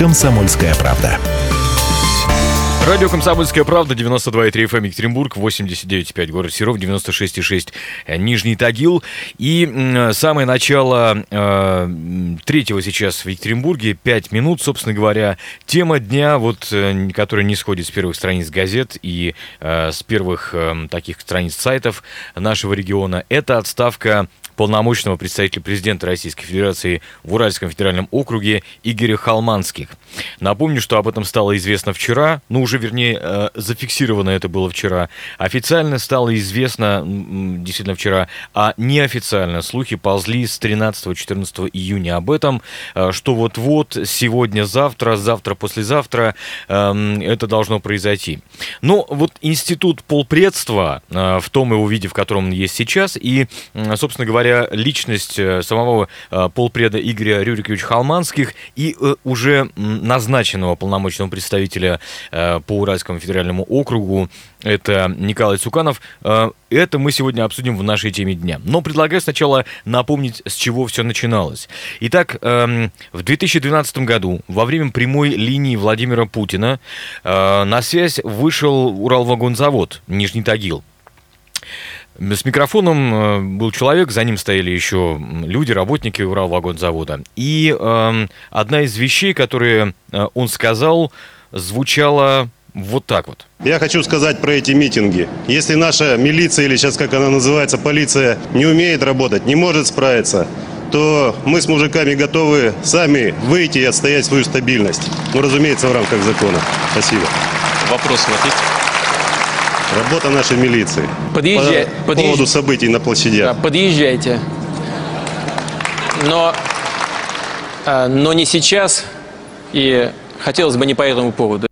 «Комсомольская правда». Радио «Комсомольская правда», 92,3 FM Екатеринбург, 89,5 город Серов, 96,6 Нижний Тагил. И самое начало э, третьего сейчас в Екатеринбурге, 5 минут, собственно говоря. Тема дня, вот, э, которая не сходит с первых страниц газет и э, с первых э, таких страниц сайтов нашего региона, это отставка полномочного представителя президента Российской Федерации в Уральском федеральном округе Игоря Халманских. Напомню, что об этом стало известно вчера, ну уже вернее э, зафиксировано это было вчера. Официально стало известно действительно вчера, а неофициально слухи ползли с 13-14 июня об этом, э, что вот-вот сегодня-завтра, завтра-послезавтра эм, это должно произойти. Но вот институт полпредства э, в том его виде, в котором он есть сейчас, и, собственно говоря, личность э, самого э, полпреда Игоря Рюриковича Халманских и э, уже назначенного полномочного представителя по Уральскому федеральному округу, это Николай Цуканов. Это мы сегодня обсудим в нашей теме дня. Но предлагаю сначала напомнить, с чего все начиналось. Итак, эм, в 2012 году во время прямой линии Владимира Путина на связь вышел Уралвагонзавод Нижний Тагил. С микрофоном э, был человек, за ним стояли еще люди, работники Уралвагонзавода. И эм, одна из вещей, которые э, он сказал, звучала вот так вот. Я хочу сказать про эти митинги. Если наша милиция, или сейчас как она называется, полиция, не умеет работать, не может справиться, то мы с мужиками готовы сами выйти и отстоять свою стабильность. Ну, разумеется, в рамках закона. Спасибо. Вопрос хватит. Работа нашей милиции. Подъезжай- По подъезж- поводу событий на Да, площадях. подъезжайте. Но, а, но не сейчас. И хотелось бы не по этому поводу.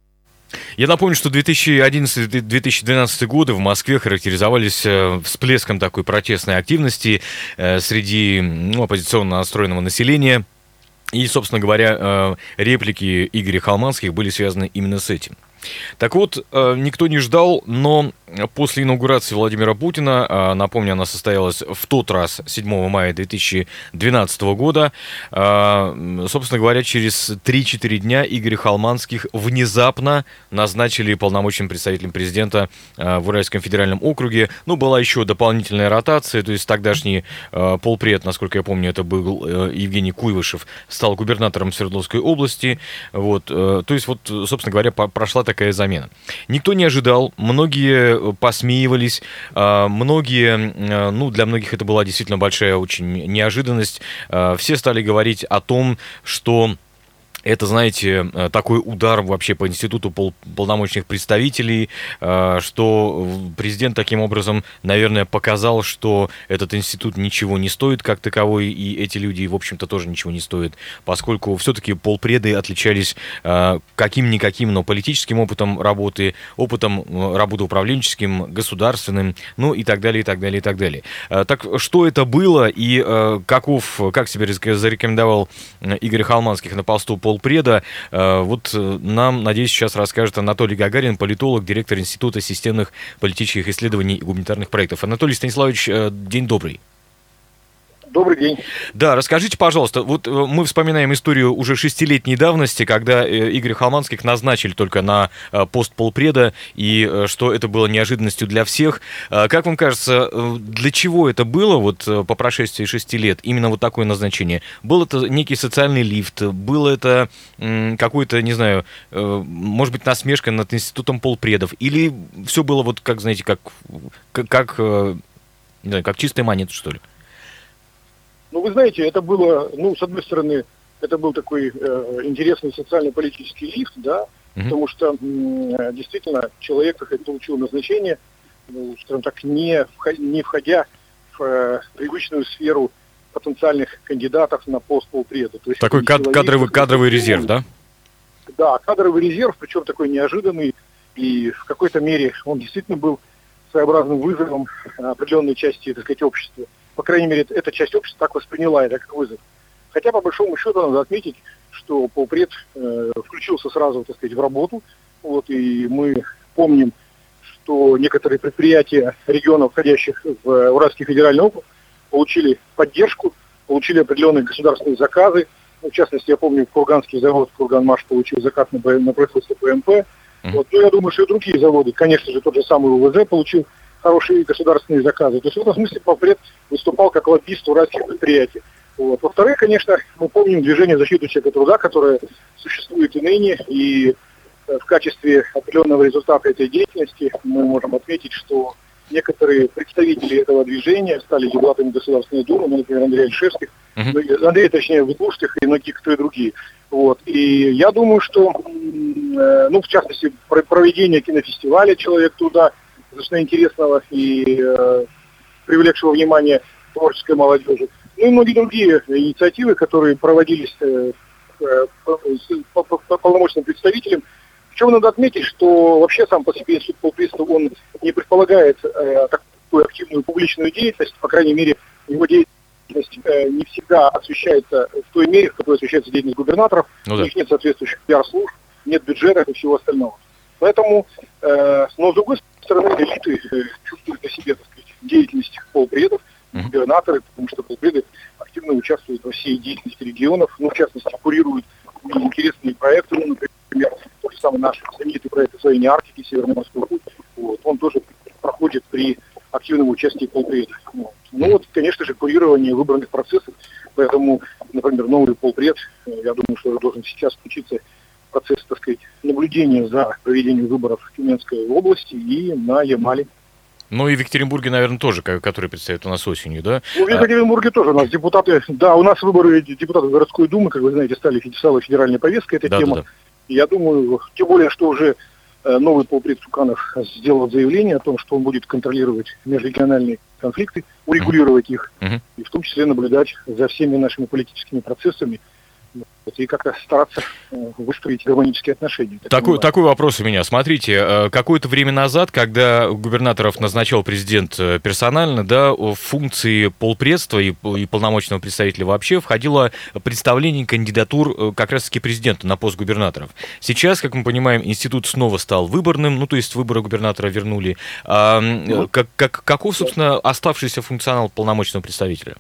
Я напомню, что 2011-2012 годы в Москве характеризовались э, всплеском такой протестной активности э, среди ну, оппозиционно настроенного населения. И, собственно говоря, э, реплики Игоря Халманских были связаны именно с этим. Так вот, э, никто не ждал, но после инаугурации Владимира Путина, э, напомню, она состоялась в тот раз, 7 мая 2012 года, э, собственно говоря, через 3-4 дня Игоря Халманских внезапно назначили полномочным представителем президента в Уральском федеральном округе. Ну, была еще дополнительная ротация, то есть тогдашний полпред, насколько я помню, это был Евгений Куйвышев, стал губернатором Свердловской области. Вот, то есть, вот, собственно говоря, прошла такая замена. Никто не ожидал, многие э, посмеивались, э, многие, э, ну, для многих это была действительно большая очень неожиданность. Э, Все стали говорить о том, что это, знаете, э, такой удар вообще по институту пол- полномочных представителей, э, что президент таким образом, наверное, показал, что этот институт ничего не стоит как таковой, и эти люди, в общем-то, тоже ничего не стоят, поскольку все-таки полпреды отличались э, каким-никаким, но политическим опытом работы, опытом э, работы управленческим, государственным, ну и так далее, и так далее, и так далее. Э, Так что это было и э, каков, как себя рез- зарекомендовал э, Игорь Халманских на посту полпреда, э, вот э, нам, надеюсь, сейчас расскажет Анатолий Гагарин, политолог, директор Института системных политических исследований и гуманитарных проектов. Анатолий Станиславович, э, день добрый. Добрый день. Да, расскажите, пожалуйста, вот э, мы вспоминаем историю уже шестилетней давности, когда э, Игорь Халманских назначили только на э, пост полпреда, и что это было неожиданностью для всех. Э, Как вам кажется, для чего это было вот по прошествии шести лет, именно вот такое назначение? Был это некий социальный лифт, было это какой-то, не знаю, может быть, насмешка над институтом полпредов, или все было вот, как, знаете, как, как, не знаю, как чистая монета, что ли? Ну, вы знаете, это было, ну, с одной стороны, это был такой э, интересный социально-политический лифт, да, Мгм. потому что э, действительно человек как получил назначение, ну, скажем так, не, не входя в э, привычную сферу потенциальных кандидатов на пост полпреда. То есть Такой кад- человек, кадровый, кадровый резерв, да? Да, кадровый резерв, причем такой неожиданный, и в какой-то мере он действительно был своеобразным вызовом определенной части, так сказать, общества. По крайней мере, эта часть общества так восприняла это как вызов. Хотя, по большому счету, надо отметить, что полпред э, включился сразу, так сказать, в работу. Вот, и мы помним, что некоторые предприятия регионов, входящих в Уральский федеральный округ, получили поддержку, получили определенные государственные заказы. В частности, я помню, Курганский завод Курганмаш получил заказ на, на производство ПМП. Вот, ну, я думаю, что и другие заводы, конечно же, тот же самый УВЗ получил хорошие государственные заказы. То есть в этом смысле Полпред выступал как лоббист уральских предприятий. Вот. Во-вторых, конечно, мы помним движение защиты человека труда, которое существует и ныне, и э, в качестве определенного результата этой деятельности мы можем отметить, что некоторые представители этого движения стали депутатами Государственной Думы, ну, например, Андрей Альшевских, uh-huh. Андрей, точнее, Выгушских и многие кто и другие. Вот. И я думаю, что, э, ну, в частности, проведение кинофестиваля «Человек труда», достаточно интересного и э, привлекшего внимание творческой молодежи, ну и многие другие инициативы, которые проводились э, э, по, по, по полномочным представителям. Причем надо отметить, что вообще сам по себе институт полпредства, он не предполагает э, такую активную публичную деятельность, по крайней мере, его деятельность э, не всегда освещается в той мере, в которой освещается деятельность губернаторов, ну, да. у них нет соответствующих пиар-служб, нет бюджета и всего остального. Поэтому, э, но с другой стороны, элиты э, чувствуют на себе, так сказать, деятельность полпредов, губернаторы, потому что полпреды активно участвуют во всей деятельности регионов, ну, в частности, курируют интересные проекты, ну, например, тот же самый наш знаменитый проект освоения Арктики, Северный морской путь, вот, он тоже проходит при активном участии полпреда. Вот. Ну вот, конечно же, курирование выбранных процессов, поэтому, например, новый полпред, э, я думаю, что должен сейчас включиться процесс, так сказать, наблюдения за проведением выборов в Тюменской области и на Ямале. Ну и в Екатеринбурге, наверное, тоже, который предстоит у нас осенью, да? Ну, в Екатеринбурге а... тоже у нас депутаты, да, у нас выборы депутатов городской думы, как вы знаете, стали стала федеральной повесткой эта да, тема. Да, да. Я думаю, тем более, что уже э, новый полпред Суканов сделал заявление о том, что он будет контролировать межрегиональные конфликты, урегулировать uh-huh. их, uh-huh. и в том числе наблюдать за всеми нашими политическими процессами, и как-то стараться э, выстроить гармонические отношения. Такой, такой вопрос у меня. Смотрите, э, какое-то время назад, когда губернаторов назначал президент э, персонально, да, в функции полпредства и, и полномочного представителя вообще входило представление кандидатур как раз-таки президента на пост губернаторов. Сейчас, как мы понимаем, институт снова стал выборным, ну, то есть выборы губернатора вернули. А, ну, как, как, каков, собственно, оставшийся функционал полномочного представителя?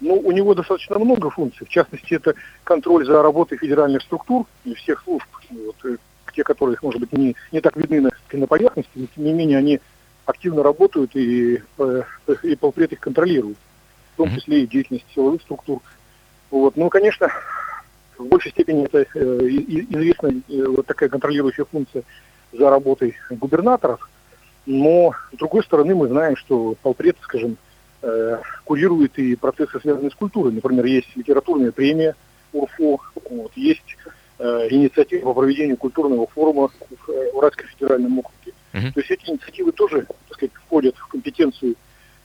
Ну, у него достаточно много функций. В частности, это контроль за работой федеральных структур и всех служб. Вот, э, те, которые, может быть, не, не так видны на, на поверхности, но тем не менее они активно работают и, э, и полпред их контролирует. В том числе и деятельность силовых структур. Вот. Ну, конечно, в большей степени это э, известна вот такая контролирующая функция за работой губернаторов. Но, с другой стороны, мы знаем, что полпред, скажем, э, курирует и процессы, связанные с культурой. Например, есть литературная премия УРФО, вот, есть э, инициатива по проведению культурного форума в э, Уральском федеральном округе. Uh-huh. То есть эти инициативы тоже, так сказать, входят в компетенцию,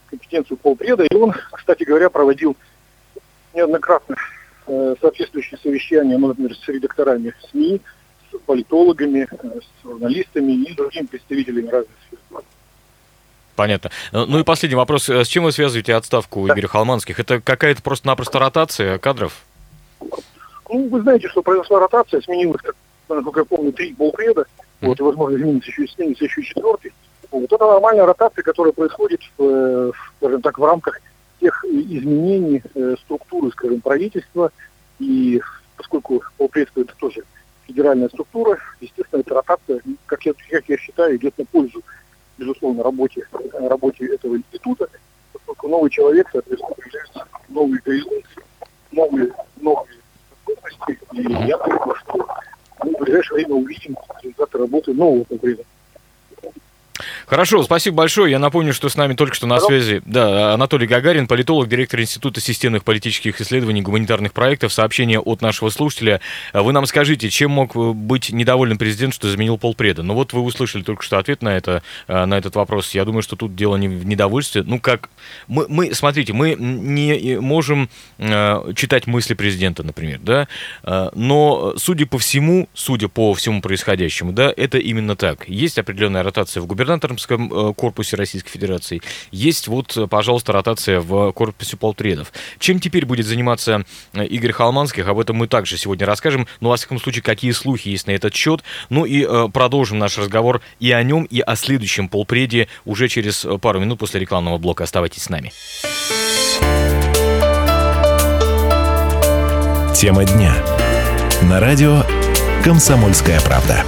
компетенцию полпреда. И он, кстати говоря, проводил неоднократно э, соответствующие совещания, ну, например, с редакторами СМИ, с политологами, э, с журналистами и другими представителями разных сфер. Понятно. Ну, ну и последний вопрос. С чем вы связываете отставку да. Игоря Холманских? Это какая-то просто-напросто ротация кадров? Ну, вы знаете, что произошла ротация, сменилось, насколько я помню, три полпреда, mm-hmm. вот, и, возможно, изменится еще, сменится еще четвертый. Вот это нормальная ротация, которая происходит, в, скажем так, в рамках тех изменений э, структуры, скажем, правительства, и поскольку полпредство это тоже федеральная структура, естественно, эта ротация, как я, как я считаю, идет на пользу безусловно, работе, работе этого института, поскольку новый человек, соответственно, появляются новые горизонты, новые, новые способности, и я думаю, что мы в ближайшее время увидим результаты работы нового конкурента. Хорошо, спасибо большое. Я напомню, что с нами только что на связи да, Анатолий Гагарин, политолог, директор Института системных политических исследований гуманитарных проектов. Сообщение от нашего слушателя. Вы нам скажите, чем мог быть недоволен президент, что заменил полпреда? Ну вот вы услышали только что ответ на, это, на этот вопрос. Я думаю, что тут дело не в недовольстве. Ну как, мы, мы смотрите, мы не можем э, читать мысли президента, например, да, э, но судя по всему, судя по всему происходящему, да, это именно так. Есть определенная ротация в губернаторском э, корпусе Российской Федерации, есть вот, пожалуйста, ротация в корпусе полтредов. Чем теперь будет заниматься Игорь Холманских, об этом мы также сегодня расскажем, но, во всяком случае, какие слухи есть на этот счет, ну и продолжим наш разговор и о нем, и о следующем полпреде уже через пару минут после рекламного блока. Оставайтесь с нами. Тема дня. На радио «Комсомольская правда».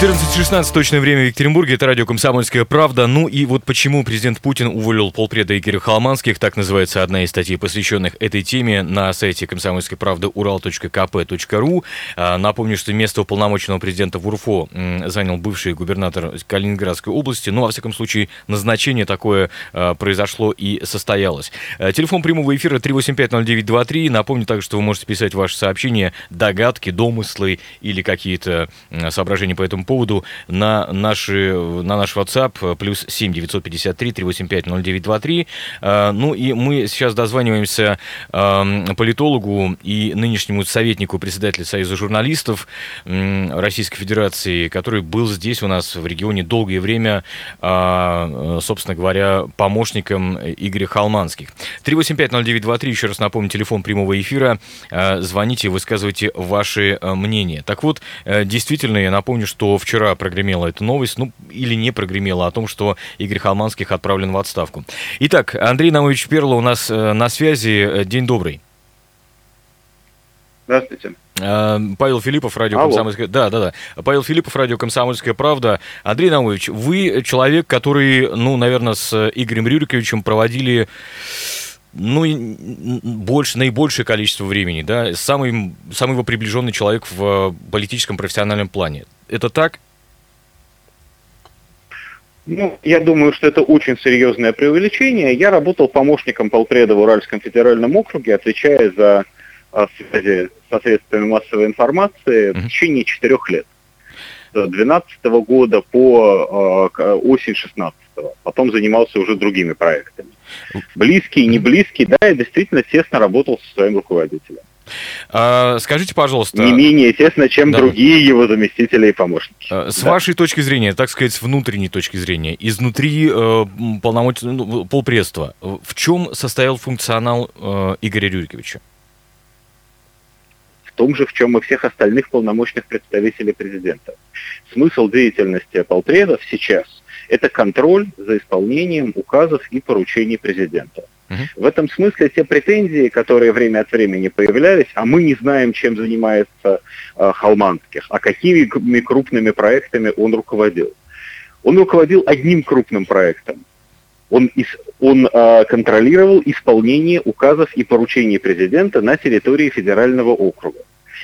14.16 точное время в Екатеринбурге. Это радио «Комсомольская правда». Ну и вот почему президент Путин уволил полпреда Игоря Холманских. Так называется одна из статей, посвященных этой теме на сайте «Комсомольской правды» урал.кп.ру. А, напомню, что место уполномоченного президента в УРФО занял бывший губернатор Калининградской области. Ну, во всяком случае, назначение такое а, произошло и состоялось. А, телефон прямого эфира 3850923. Напомню также, что вы можете писать ваши сообщения, догадки, домыслы или какие-то соображения по этому поводу на, наши, на наш WhatsApp э, плюс 7 953 385 0923. Ну и мы сейчас дозваниваемся политологу и нынешнему советнику председателя Союза журналистов Российской Федерации, который был здесь у нас в регионе долгое время, а, э, собственно говоря, помощником Игоря Холманских. 385-0923, еще раз напомню, телефон прямого эфира. Звоните, высказывайте ваши э, мнения. Так вот, действительно, я напомню, что вчера прогремела эта новость, ну, или не прогремела, о том, что Игорь Холманских отправлен в отставку. Итак, Андрей Наумович Перло у нас э, на связи. День добрый. Здравствуйте. Э, Павел Филиппов, радио Алло. «Комсомольская...» Да, да, да. Павел Филиппов, радио «Комсомольская правда». Андрей Наумович, вы человек, который, ну, наверное, с Игорем Рюриковичем проводили ну, больше, наибольшее количество времени, да, самый, самый его приближенный человек в политическом профессиональном плане. Это так? Ну, я думаю, что это очень серьезное преувеличение. Я работал помощником полпреда в Уральском федеральном округе, отвечая за а, связи со средствами массовой информации в течение четырех лет. С 2012 года по э, осень 16 -го. Потом занимался уже другими проектами. Близкий, не близкий, да, я действительно тесно работал со своим руководителем. А, скажите, пожалуйста... Не менее естественно, чем да. другие его заместители и помощники. А, с да. вашей точки зрения, так сказать, с внутренней точки зрения, изнутри э, полномочий, ну, полпредства, в чем состоял функционал э, Игоря Рюриковича? В том же, в чем и всех остальных полномочных представителей президента. Смысл деятельности полпредов сейчас – это контроль за исполнением указов и поручений президента. В этом смысле те претензии, которые время от времени появлялись, а мы не знаем, чем занимается э, Холманских, а какими крупными проектами он руководил. Он руководил одним крупным проектом. Он, он э, контролировал исполнение указов и поручений президента на территории федерального округа.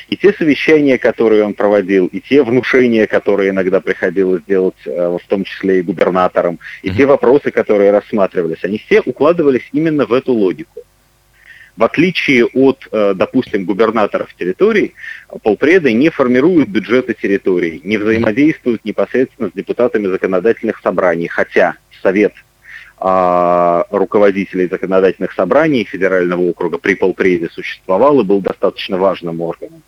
И те совещания, которые он проводил, и те внушения, которые иногда приходилось делать, э, в том числе и губернаторам, и те вопросы, которые рассматривались, они все укладывались именно в эту логику. В отличие от, э, допустим, губернаторов территорий, полпреды не формируют бюджеты территорий, не взаимодействуют непосредственно с депутатами законодательных собраний, хотя Совет а, руководителей законодательных собраний федерального округа при полпреде существовал и был достаточно важным органом.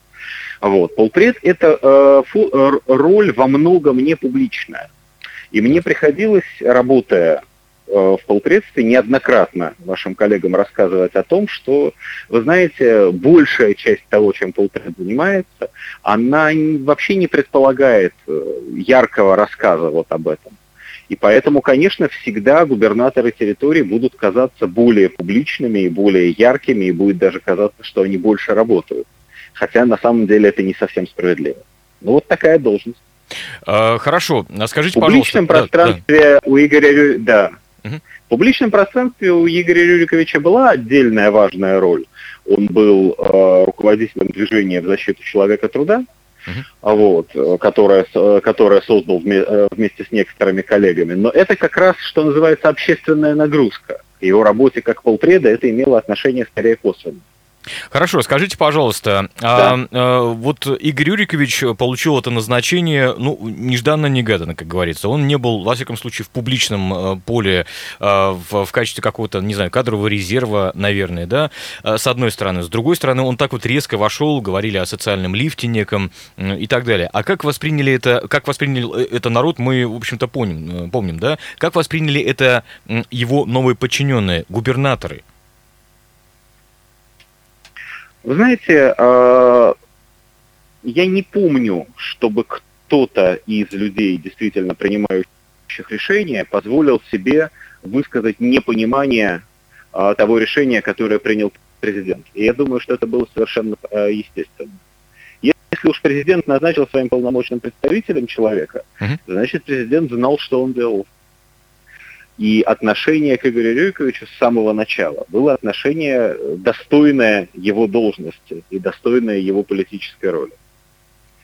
Вот. Полпред – это э, фу, э, роль во многом не публичная. И мне приходилось, работая э, в полпредстве, неоднократно вашим коллегам рассказывать о том, что, вы знаете, большая часть того, чем полпред занимается, она вообще не предполагает э, яркого рассказа вот об этом. И поэтому, конечно, всегда губернаторы территории будут казаться более публичными и более яркими, и будет даже казаться, что они больше работают хотя на самом деле это не совсем справедливо. Ну вот такая должность. А, хорошо, а скажите, в публичном пожалуйста. пространстве да, да. у Игоря, да, угу. в публичном пространстве у Игоря Рюриковича была отдельная важная роль. Он был э, руководителем движения в защиту человека труда, uh-huh. вот, которое, которое создал вместе с некоторыми коллегами. Но это как раз, что называется, общественная нагрузка. Его работе как полпреда это имело отношение скорее косвенное. Хорошо, скажите, пожалуйста, да. а, а, вот Игорь Юрикович получил это назначение, ну, нежданно-негаданно, как говорится. Он не был, во всяком случае, в публичном э, поле а, в, в качестве какого-то, не знаю, кадрового резерва, наверное, да, с одной стороны. С другой стороны, он так вот резко вошел, говорили о социальном лифте неком и так далее. А как восприняли это, как воспринял э, это народ, мы, в общем-то, помним, э, помним, да? Как восприняли это его новые подчиненные, губернаторы? Вы знаете, а, я не помню, чтобы кто-то из людей, действительно принимающих решения, позволил себе высказать непонимание а, того решения, которое принял президент. И я думаю, что это было совершенно а, естественно. Если уж президент назначил своим полномочным представителем человека, uh-huh. значит президент знал, что он делал и отношение к Игорю Рюриковичу с самого начала было отношение э, достойное его должности и достойное его политической роли.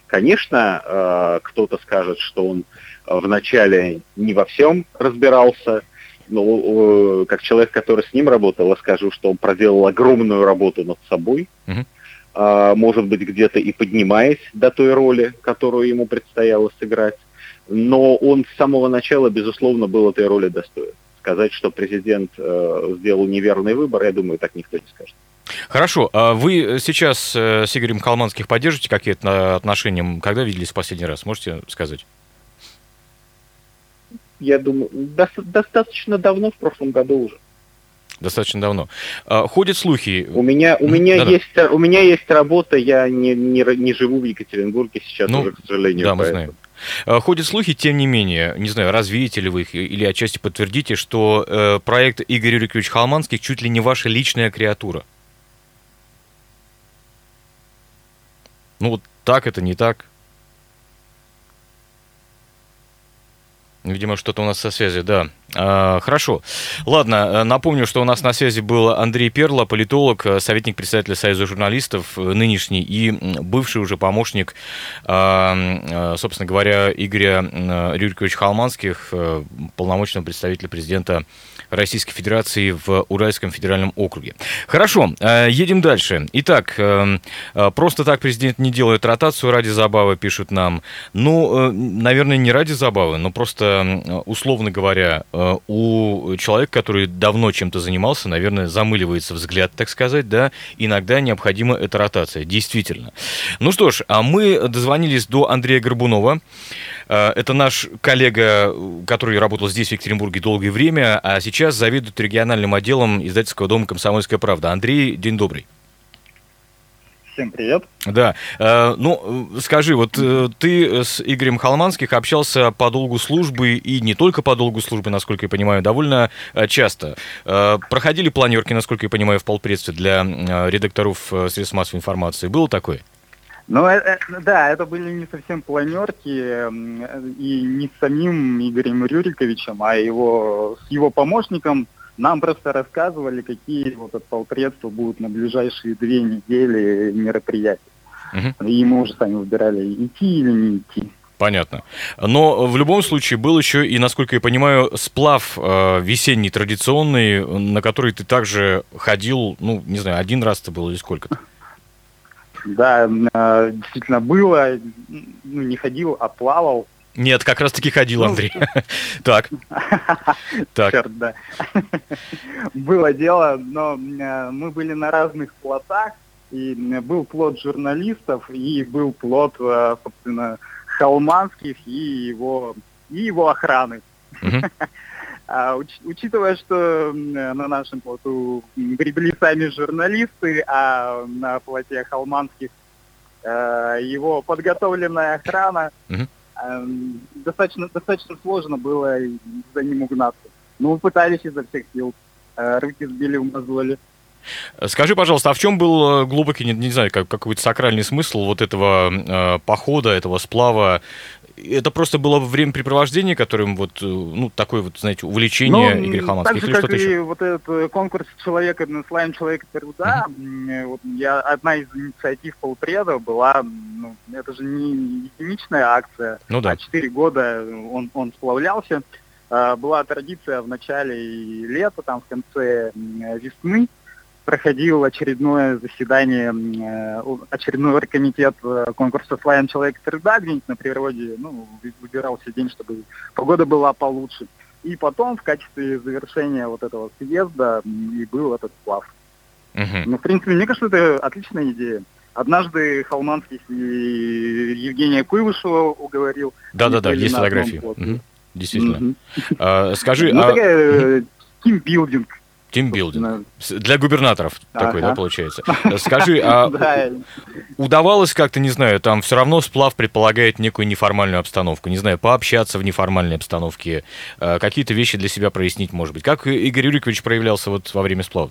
Конечно, э, кто-то скажет, что он э, вначале не во всем разбирался, но как человек, который с ним работал, я скажу, что он проделал огромную работу над собой, uh-huh. может быть, где-то и поднимаясь до той роли, которую ему предстояло сыграть но он с самого начала, безусловно, был этой роли достоин. Сказать, что президент э, сделал неверный выбор, я думаю, так никто не скажет. Хорошо. А вы сейчас э, с Игорем Калманских поддержите какие-то отношения? Когда виделись в последний раз? Можете сказать? Я думаю, до- достаточно давно, в прошлом году уже. Достаточно давно. А, ходят слухи. У меня, у меня да, есть, у меня есть работа, я не, не, не живу в Екатеринбурге сейчас ну, уже, к сожалению. Да, мы поэтому. знаем. Э, ходят слухи, тем не менее, не знаю, развеете ли вы их или отчасти подтвердите, что э, проект Игорь Юрикович Халманских чуть ли не ваша личная креатура. Ну вот так это не так. Видимо, что-то у нас со связи, да. А, хорошо. Ладно, э, напомню, что у нас на связи был Андрей Перло, политолог, э, советник председателя Союза журналистов, э, нынешний и бывший уже помощник, а, собственно говоря, Игоря Рюриковича Халманских, полномочного представителя президента Российской Федерации в Уральском федеральном округе. Хорошо, едем дальше. Итак, просто так президент не делает ротацию ради забавы, пишут нам. Ну, наверное, не ради забавы, но просто, условно говоря, у человека, который давно чем-то занимался, наверное, замыливается взгляд, так сказать, да, иногда необходима эта ротация, действительно. Ну что ж, а мы дозвонились до Андрея Горбунова. Э, это наш коллега, который работал здесь, в Екатеринбурге, долгое время, а сейчас заведует региональным отделом издательского дома «Комсомольская правда». Андрей, день добрый. Всем привет. Да. Э, ну, скажи, вот э, ты с Игорем Холманских общался по долгу службы, и не только по долгу службы, насколько я понимаю, довольно э, часто. Проходили планерки, насколько я понимаю, в полпредстве для редакторов средств массовой информации. Было такое? Ну, э, да, это были не совсем планерки, и не с самим Игорем Рюриковичем, а его, с его помощником нам просто рассказывали, какие вот от полпредства будут на ближайшие две недели мероприятия. Угу. И мы уже сами выбирали, идти или не идти. Понятно. Но в любом случае был еще и, насколько я понимаю, сплав э, весенний традиционный, на который ты также ходил, ну, не знаю, один раз ты был или сколько-то? Да, э, действительно было. Ну, не ходил, а плавал. Нет, как раз таки ходил, ну, Андрей. Так. Так. Черт, да. Было дело, но э, мы были на разных плотах, и был плод журналистов, и был плод, э, собственно, Холманских и его, и его охраны. А, уч, учитывая, что на нашем плоту гребли сами журналисты, а на плоте Холманских э, его подготовленная охрана. Эм, достаточно, достаточно сложно было за ним угнаться. Ну, мы пытались изо всех сил. Э, руки сбили в. Скажи, пожалуйста, а в чем был э, глубокий, не, не знаю, как, какой-то сакральный смысл вот этого э, похода, этого сплава? Это просто было времяпрепровождение, которым вот, э, ну, такое вот, знаете, увлечение ну, Игоря Хаманских так же, или что-то еще? вот этот конкурс человека, славим человека труда, uh-huh. вот я, одна из инициатив полпреда была ну, это же не единичная акция, ну, да. а 4 года он, он сплавлялся. А, была традиция в начале лета, там в конце весны, проходил очередное заседание, э, очередной комитет э, конкурса «Славян человек среда» где-нибудь на природе, ну, выбирался день, чтобы погода была получше. И потом в качестве завершения вот этого съезда и был этот сплав. Угу. Ну, в принципе, мне кажется, это отличная идея. Однажды Холманский и Евгения Куйвышева уговорил. Да-да-да, есть фотографии. Угу. Действительно. Угу. А, скажи... Ну, а... такая тимбилдинг. Тимбилдинг. Для губернаторов ага. такой, да, получается. Скажи, а удавалось как-то, не знаю, там все равно сплав предполагает некую неформальную обстановку, не знаю, пообщаться в неформальной обстановке, а, какие-то вещи для себя прояснить, может быть. Как Игорь Юрикович проявлялся вот во время сплава?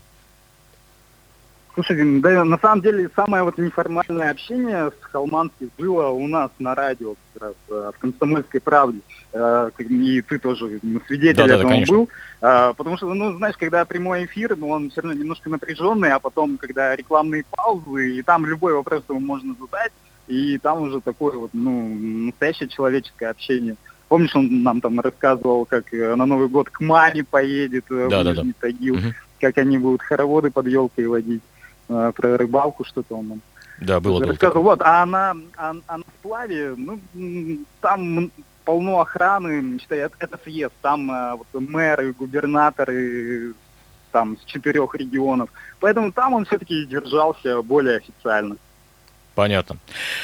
Слушайте, да, на самом деле самое вот неформальное общение с Холманским было у нас на радио, как раз, э, в «Комсомольской правде». Э, и ты тоже свидетель да, да, был. Э, потому что, ну, знаешь, когда прямой эфир, ну, он все равно немножко напряженный, а потом, когда рекламные паузы, и там любой вопрос ему можно задать, и там уже такое вот, ну, настоящее человеческое общение. Помнишь, он нам там рассказывал, как на Новый год к маме поедет да, в Нижний да, да. Тагил, угу. как они будут хороводы под елкой водить. Э, про рыбалку что-то он да, было рассказывал. Вот, а на, а, а на сплаве, ну, там полно охраны, считай, это, это съезд, там э, вот, мэры, губернаторы там с четырех регионов. Поэтому там он все-таки держался более официально. Понятно.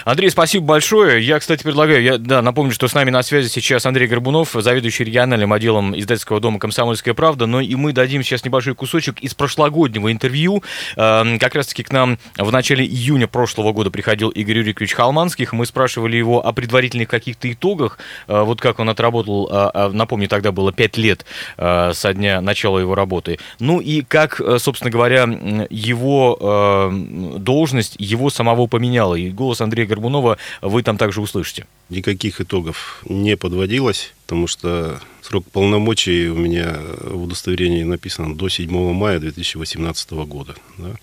Андрей, спасибо большое. Я, кстати, предлагаю, я да, напомню, что с нами на связи сейчас Андрей Горбунов, заведующий региональным отделом издательского дома «Комсомольская правда», но и мы дадим сейчас небольшой кусочек из прошлогоднего интервью. Эм, как раз-таки к нам в начале июня прошлого года приходил Игорь Юрьевич Халманских. Мы спрашивали его о предварительных каких-то итогах, э, вот как он отработал, э, э, напомню, тогда было 5 лет со дня начала его работы. Ну и как, собственно говоря, его должность, его самого поменял меняла. И голос Андрея Горбунова вы там также услышите. Никаких итогов не подводилось, потому что срок полномочий у меня в удостоверении написан до 7 мая 2018 года. Да?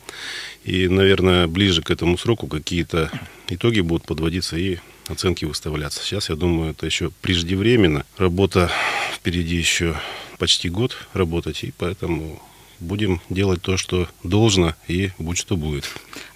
И, наверное, ближе к этому сроку какие-то итоги будут подводиться и оценки выставляться. Сейчас, я думаю, это еще преждевременно. Работа впереди еще почти год работать, и поэтому будем делать то, что должно, и будь что будет.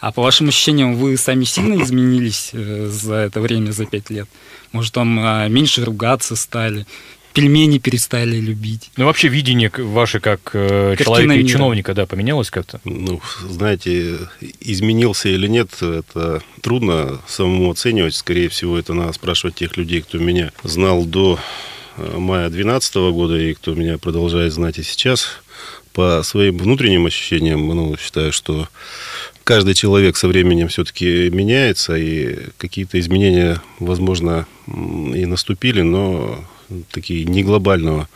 А по вашим ощущениям, вы сами сильно изменились э, за это время, за пять лет? Может, там а, меньше ругаться стали, пельмени перестали любить. Ну, вообще видение ваше как э, человека и чиновника, да, поменялось как-то? Ну, знаете, изменился или нет, это трудно самому оценивать. Скорее всего, это надо спрашивать тех людей, кто меня знал до э, мая 2012 года и кто меня продолжает знать и сейчас по своим внутренним ощущениям, ну, считаю, что каждый человек со временем все-таки меняется, и какие-то изменения, возможно, и наступили, но такие не глобального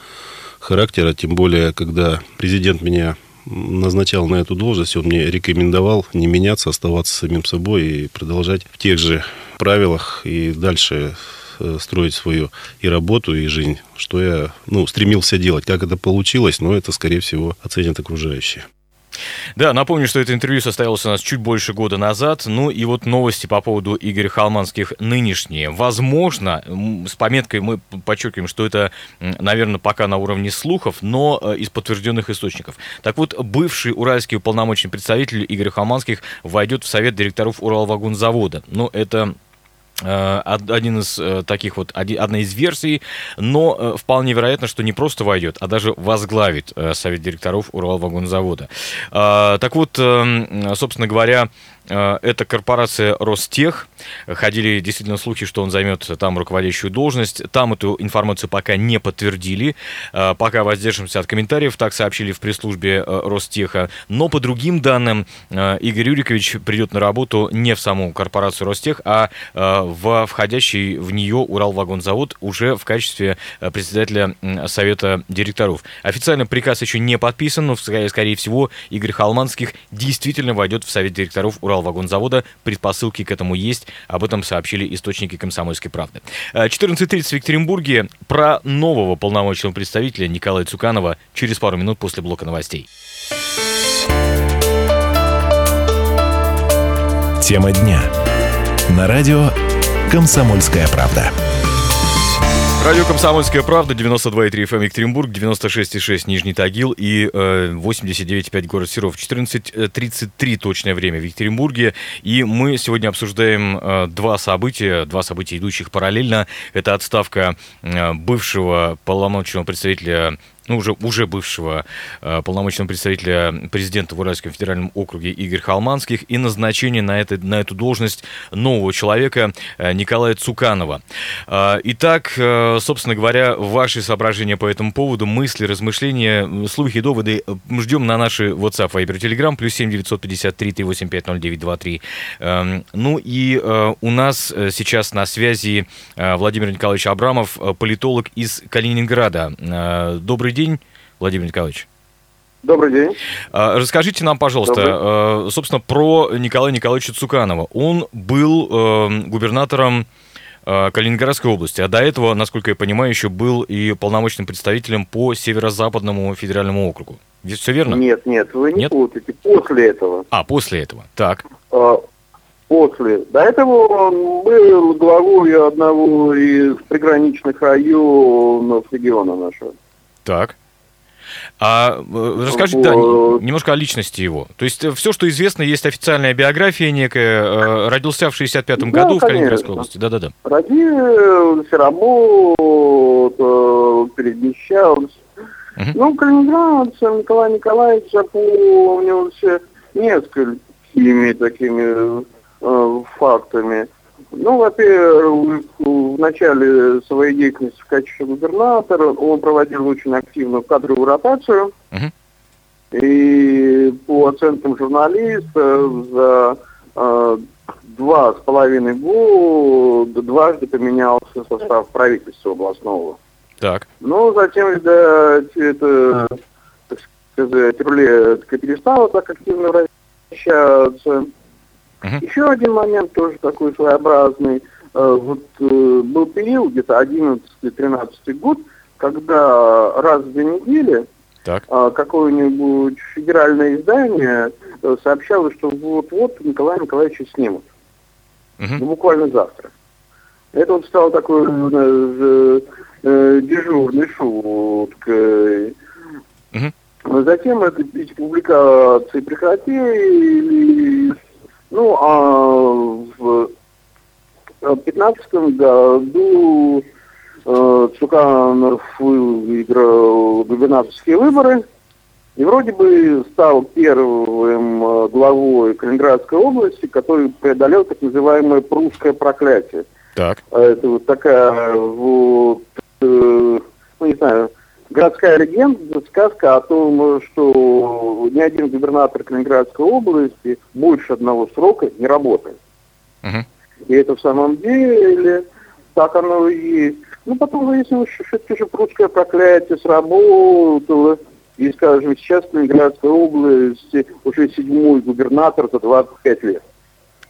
характера, тем более, когда президент меня назначал на эту должность, он мне рекомендовал не меняться, оставаться самим собой и продолжать в тех же правилах и дальше строить свою и работу, и жизнь, что я ну, стремился делать. Как это получилось, но это, скорее всего, оценят окружающие. Да, напомню, что это интервью состоялось у нас чуть больше года назад. Ну и вот новости по поводу Игоря Халманских нынешние. Возможно, с пометкой мы подчеркиваем, что это, наверное, пока на уровне слухов, но э, из подтвержденных источников. Так вот, бывший уральский уполномоченный представитель Игоря Халманских войдет в совет директоров Уралвагонзавода. Ну, это Э, один из э, таких вот, одна из версий, но э, вполне вероятно, что не просто войдет, а даже возглавит совет директоров Уралвагонзавода. Так вот, эм, собственно говоря, Э, это корпорация Ростех. Ходили действительно слухи, что он займет там руководящую должность. Там эту информацию пока не подтвердили. Э, пока воздержимся от комментариев, так сообщили в пресс-службе э, Ростеха. Но по другим данным, Игорь Юрикович придет на работу не в саму корпорацию Ростех, а в входящий в нее Уралвагонзавод уже в качестве председателя совета директоров. Официально приказ еще не подписан, но, скорее всего, Игорь Халманских действительно войдет в совет директоров Уралвагонзавода Уралвагонзавода. Предпосылки к этому есть. Об этом сообщили источники «Комсомольской правды». 14.30 в Екатеринбурге. Про нового полномочного представителя Николая Цуканова через пару минут после блока новостей. Тема дня. На радио «Комсомольская правда». Радио «Комсомольская правда», 92,3 FM Екатеринбург, 96,6 Нижний Тагил и э, 89,5 город Серов. 14.33 точное время в Екатеринбурге. И мы сегодня обсуждаем э, два события, два события, идущих параллельно. Это отставка э, бывшего полномочного представителя ну, уже, уже бывшего э, полномочного представителя президента в Уральском федеральном округе Игорь Халманских и назначение на, это, на эту должность нового человека э, Николая Цуканова. Э, итак, э, собственно говоря, ваши соображения по этому поводу, мысли, размышления, слухи, доводы ждем на наши WhatsApp, Viber, Telegram, плюс 7 953 385 0923. Э, ну и э, у нас сейчас на связи э, Владимир Николаевич Абрамов, э, политолог из Калининграда. Э, добрый день, Владимир Николаевич. Добрый день. А, расскажите нам, пожалуйста, Добрый. А, собственно, про Николая Николаевича Цуканова. Он был э, губернатором Калининградской области, а до этого, насколько я понимаю, еще был и полномочным представителем по Северо-Западному федеральному округу. Все верно? Нет, нет, вы не нет? путаете. После этого. А, после этого. Так. А, после. До этого он был главой одного из приграничных районов региона нашего. Так. А э, расскажите, да, немножко о личности его. То есть э, все, что известно, есть официальная биография некая. Э, родился в 65-м да, году конечно. в Калининградской области. Да-да-да. Родился, работал, перемещался. Угу. Ну, калининградца Николай Николаевич запомнился несколькими такими э, фактами. Ну, во-первых, в начале своей деятельности в качестве губернатора он проводил очень активную кадровую ротацию. Uh-huh. И по оценкам журналистов за э, два с половиной года дважды поменялся состав правительства областного. Так. Но затем, видать, это, так сказать, рулетка перестала так активно вращаться. Uh-huh. Еще один момент тоже такой своеобразный. Э, вот э, был период, где-то 11-13 год, когда раз в две недели так. Э, какое-нибудь федеральное издание сообщало, что вот-вот Николая Николаевича снимут. Uh-huh. Ну, буквально завтра. Это вот стал такой э, э, дежурной шуткой. Uh-huh. Затем это, эти публикации прекратили, ну, а в 2015 году э, Цуканов выиграл губернаторские выборы и вроде бы стал первым э, главой Калининградской области, который преодолел так называемое прусское проклятие. Так. Это вот такая вот, э, ну не знаю, городская легенда, сказка о том, что ни один губернатор Калининградской области больше одного срока не работает. Uh-huh. И это в самом деле так оно и есть. Ну, потом выяснилось, что все-таки же прусское проклятие сработало. И, скажем, сейчас в Калининградской области уже седьмой губернатор за 25 лет.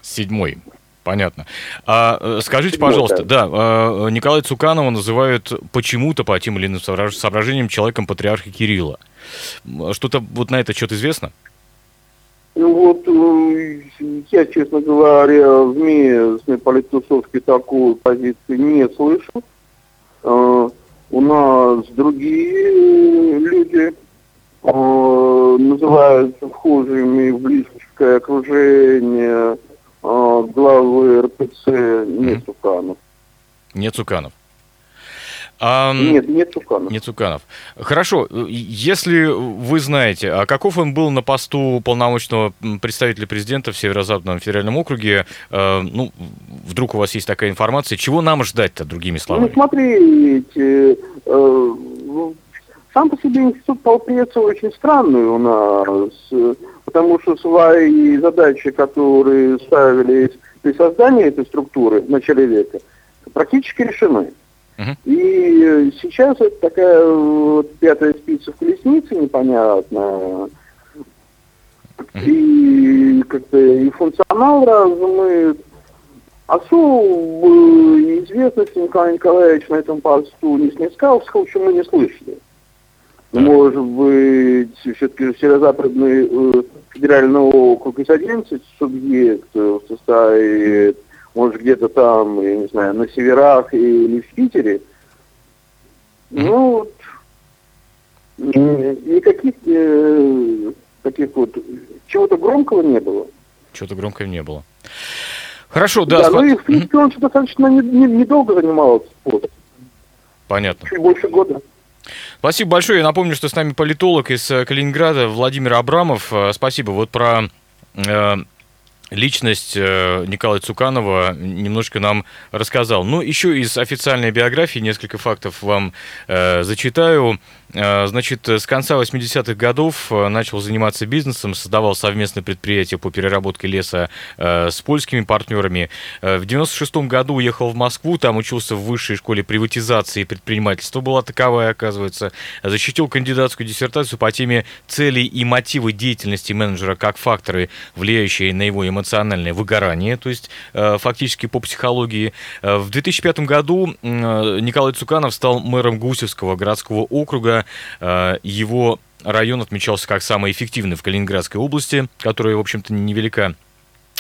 Седьмой. Понятно. А, э, скажите, пожалуйста, вот, да, а, Николая Цуканова называют почему-то по тем или иным соображениям человеком патриарха Кирилла. Что-то вот на это что-то известно? Ну вот, э, я, честно говоря, в местной политтусовке такой позиции не слышу. А, у нас другие люди называются вхожими в близкое окружение а, главы РПЦ не Цуканов. Не Цуканов. А, нет, не Цуканов. Не Цуканов. Хорошо, если вы знаете, а каков он был на посту полномочного представителя президента в Северо-Западном федеральном округе, э, ну, вдруг у вас есть такая информация, чего нам ждать-то, другими словами? Ну, смотрите, э, ну, сам по себе институт полпреца очень странный у нас потому что свои задачи, которые ставились при создании этой структуры в начале века, практически решены. Uh-huh. И сейчас это такая вот пятая спица в колеснице непонятная. Uh-huh. И как-то и функционал разумный. Особой известности Николай Николаевич на этом посту не снискал, в общем, мы не слышали. Может быть, все-таки северо-западный э, федеральный округ из 11 субъектов состоит может, где-то там, я не знаю, на северах или в Питере, ну, никаких э, таких вот, чего-то громкого не было. Чего-то громкого не было. Хорошо, да. Да, ну и, в принципе, он достаточно недолго не, не занимал этот спорт. Понятно. Чуть больше года. Спасибо большое. Я напомню, что с нами политолог из э, Калининграда Владимир Абрамов. Э, спасибо. Вот про э, личность Николая Цуканова немножко нам рассказал. Ну, еще из официальной биографии несколько фактов вам э, зачитаю. Э, значит, с конца 80-х годов э, начал заниматься бизнесом, создавал совместное предприятие по переработке леса э, с польскими партнерами. В 96-м году уехал в Москву, там учился в высшей школе приватизации и предпринимательства, была таковая, оказывается. Защитил кандидатскую диссертацию по теме цели и мотивы деятельности менеджера как факторы, влияющие на его эмоциональное выгорание, то есть фактически по психологии. В 2005 году Николай Цуканов стал мэром Гусевского городского округа, Э, его район отмечался как самый эффективный в Калининградской области, которая, в общем-то, невелика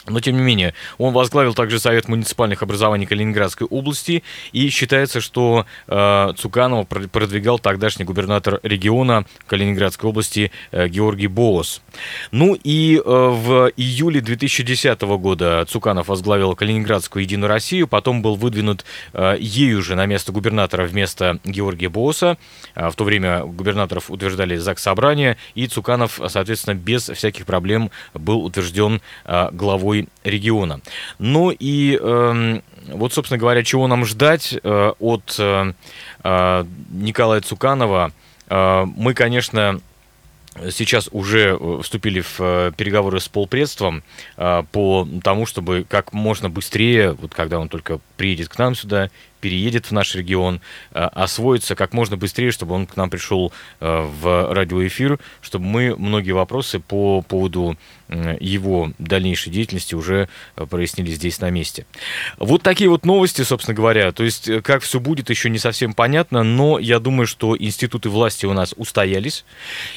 но, тем не менее, он возглавил также Совет муниципальных образований Калининградской области, и считается, что э, Цуканова продвигал тогдашний губернатор региона Калининградской области э, Георгий Боос. Ну и э, в июле 2010 года Цуканов возглавил Калининградскую Единую Россию, потом был выдвинут э, ею же на место губернатора вместо Георгия Бооса. Э, в то время губернаторов утверждали ЗАГС Собрания, и Цуканов, соответственно, без всяких проблем был утвержден э, главой главой региона. Ну и э, вот, собственно говоря, чего нам ждать э, от э, э Николая Цуканова? Э, мы, конечно, сейчас уже э, вступили в э, переговоры с полпредством по тому, чтобы как можно быстрее, вот когда он только приедет к нам сюда, переедет в наш регион, освоится как можно быстрее, чтобы он к нам пришел в радиоэфир, чтобы мы многие вопросы по поводу его дальнейшей деятельности уже э, прояснили здесь на месте. Вот такие вот новости, собственно говоря. То есть, э, как все будет, еще не совсем понятно, но я думаю, что институты власти у нас устоялись,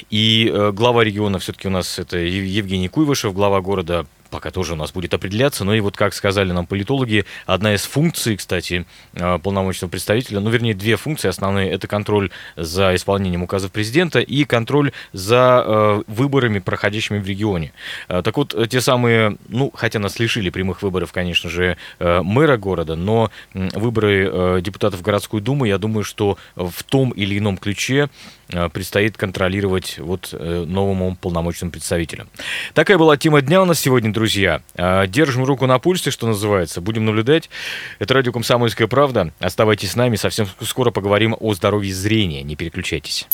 и э, глава региона все-таки у нас это Евгений Куйвышев, глава города пока тоже у нас будет определяться. Но и вот, как сказали нам политологи, одна из функций, кстати, э, полномочного представителя, ну, вернее, две функции основные, это контроль за исполнением указов президента и контроль за э, выборами, проходящими в регионе. Э, так вот, те самые, ну, хотя нас лишили прямых выборов, конечно же, мэра города, но выборы депутатов в городскую думу, я думаю, что в том или ином ключе предстоит контролировать вот новому полномочному представителю. Такая была тема дня у нас сегодня, друзья. А, держим руку на пульсе, что называется. Будем наблюдать. Это радио «Комсомольская правда». Оставайтесь с нами. Совсем скоро поговорим о здоровье зрения. Не переключайтесь.